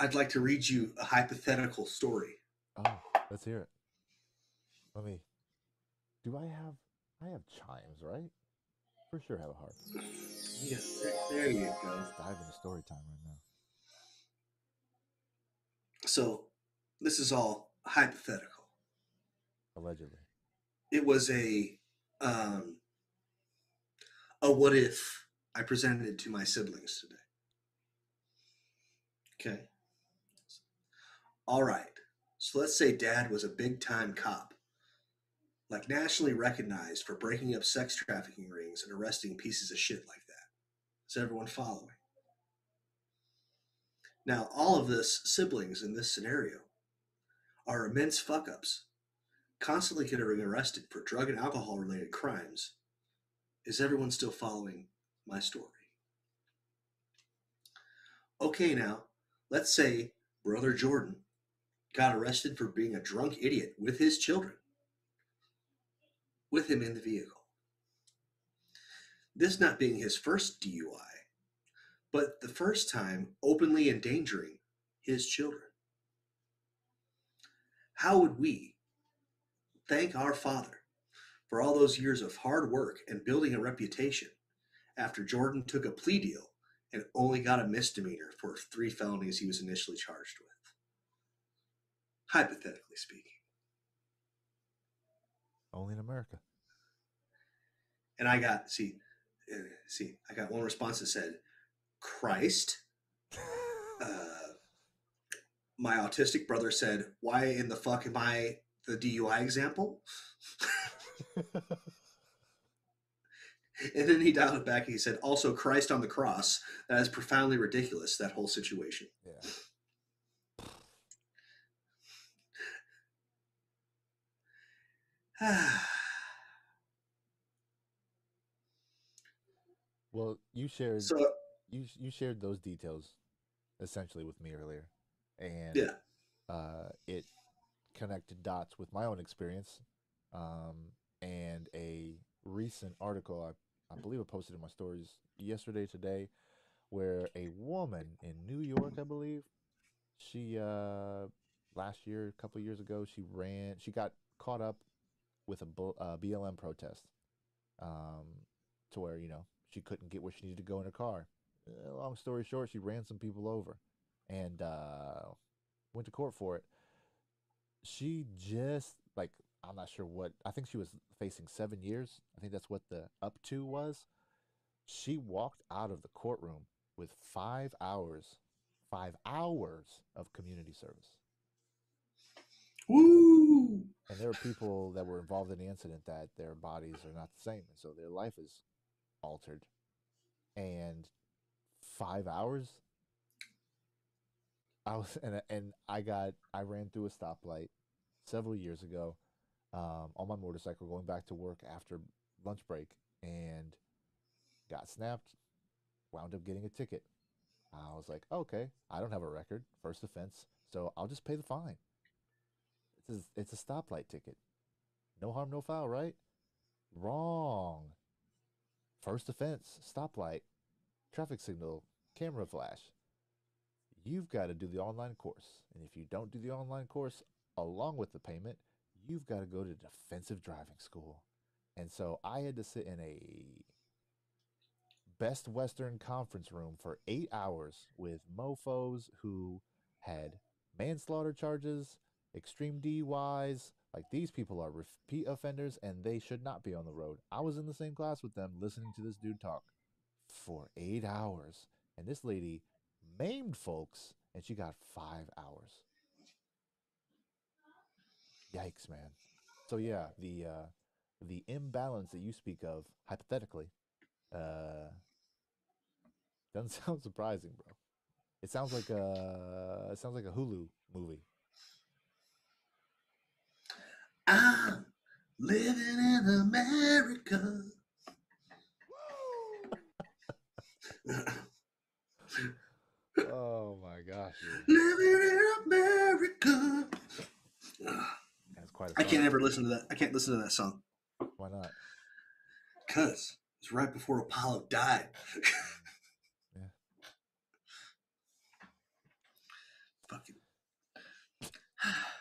I'd like to read you a hypothetical story. Oh, let's hear it. Let me. Do I have? I have chimes, right? For sure, have a harp. Yeah, there, you go. Let's dive into story time right now. So, this is all hypothetical. Allegedly. It was a um, a what if I presented to my siblings today. Okay. All right. So let's say dad was a big time cop, like nationally recognized for breaking up sex trafficking rings and arresting pieces of shit like that. Is everyone following? Now, all of this siblings in this scenario are immense fuck ups, constantly getting arrested for drug and alcohol related crimes. Is everyone still following my story? Okay, now, let's say Brother Jordan got arrested for being a drunk idiot with his children, with him in the vehicle. This not being his first DUI, but the first time openly endangering his children. How would we thank our Father for all those years of hard work and building a reputation after Jordan took a plea deal and only got a misdemeanor for three felonies he was initially charged with? Hypothetically speaking. Only in America. And I got, see, uh, see, I got one response that said, Christ. Uh, my autistic brother said, Why in the fuck am I the DUI example? and then he dialed it back and he said, Also, Christ on the cross. That is profoundly ridiculous, that whole situation. yeah. Well, you shared so, you you shared those details essentially with me earlier, and yeah. uh, it connected dots with my own experience um, and a recent article I, I believe I posted in my stories yesterday today where a woman in New York I believe she uh, last year a couple of years ago she ran she got caught up with a bu- uh, BLM protest um, to where you know she couldn't get where she needed to go in her car uh, long story short she ran some people over and uh, went to court for it she just like I'm not sure what I think she was facing seven years. I think that's what the up to was. She walked out of the courtroom with five hours, five hours of community service. Woo! And there are people that were involved in the incident that their bodies are not the same, and so their life is altered. And five hours, I was and and I got I ran through a stoplight several years ago um, on my motorcycle going back to work after lunch break and got snapped. Wound up getting a ticket. I was like, okay, I don't have a record, first offense, so I'll just pay the fine. It's a, it's a stoplight ticket. No harm, no foul, right? Wrong. First offense, stoplight, traffic signal, camera flash. You've got to do the online course. And if you don't do the online course along with the payment, you've got to go to defensive driving school. And so I had to sit in a Best Western conference room for eight hours with mofos who had manslaughter charges, extreme DUIs. Like these people are repeat offenders and they should not be on the road. I was in the same class with them listening to this dude talk for eight hours. And this lady maimed folks and she got five hours. Yikes, man. So yeah, the uh the imbalance that you speak of hypothetically uh doesn't sound surprising, bro. It sounds like a it sounds like a Hulu movie. Living in America. Oh my gosh, living in America. That's quite a I can't ever listen to that. I can't listen to that song Why not? because it's right before Apollo died. Yeah. Fucking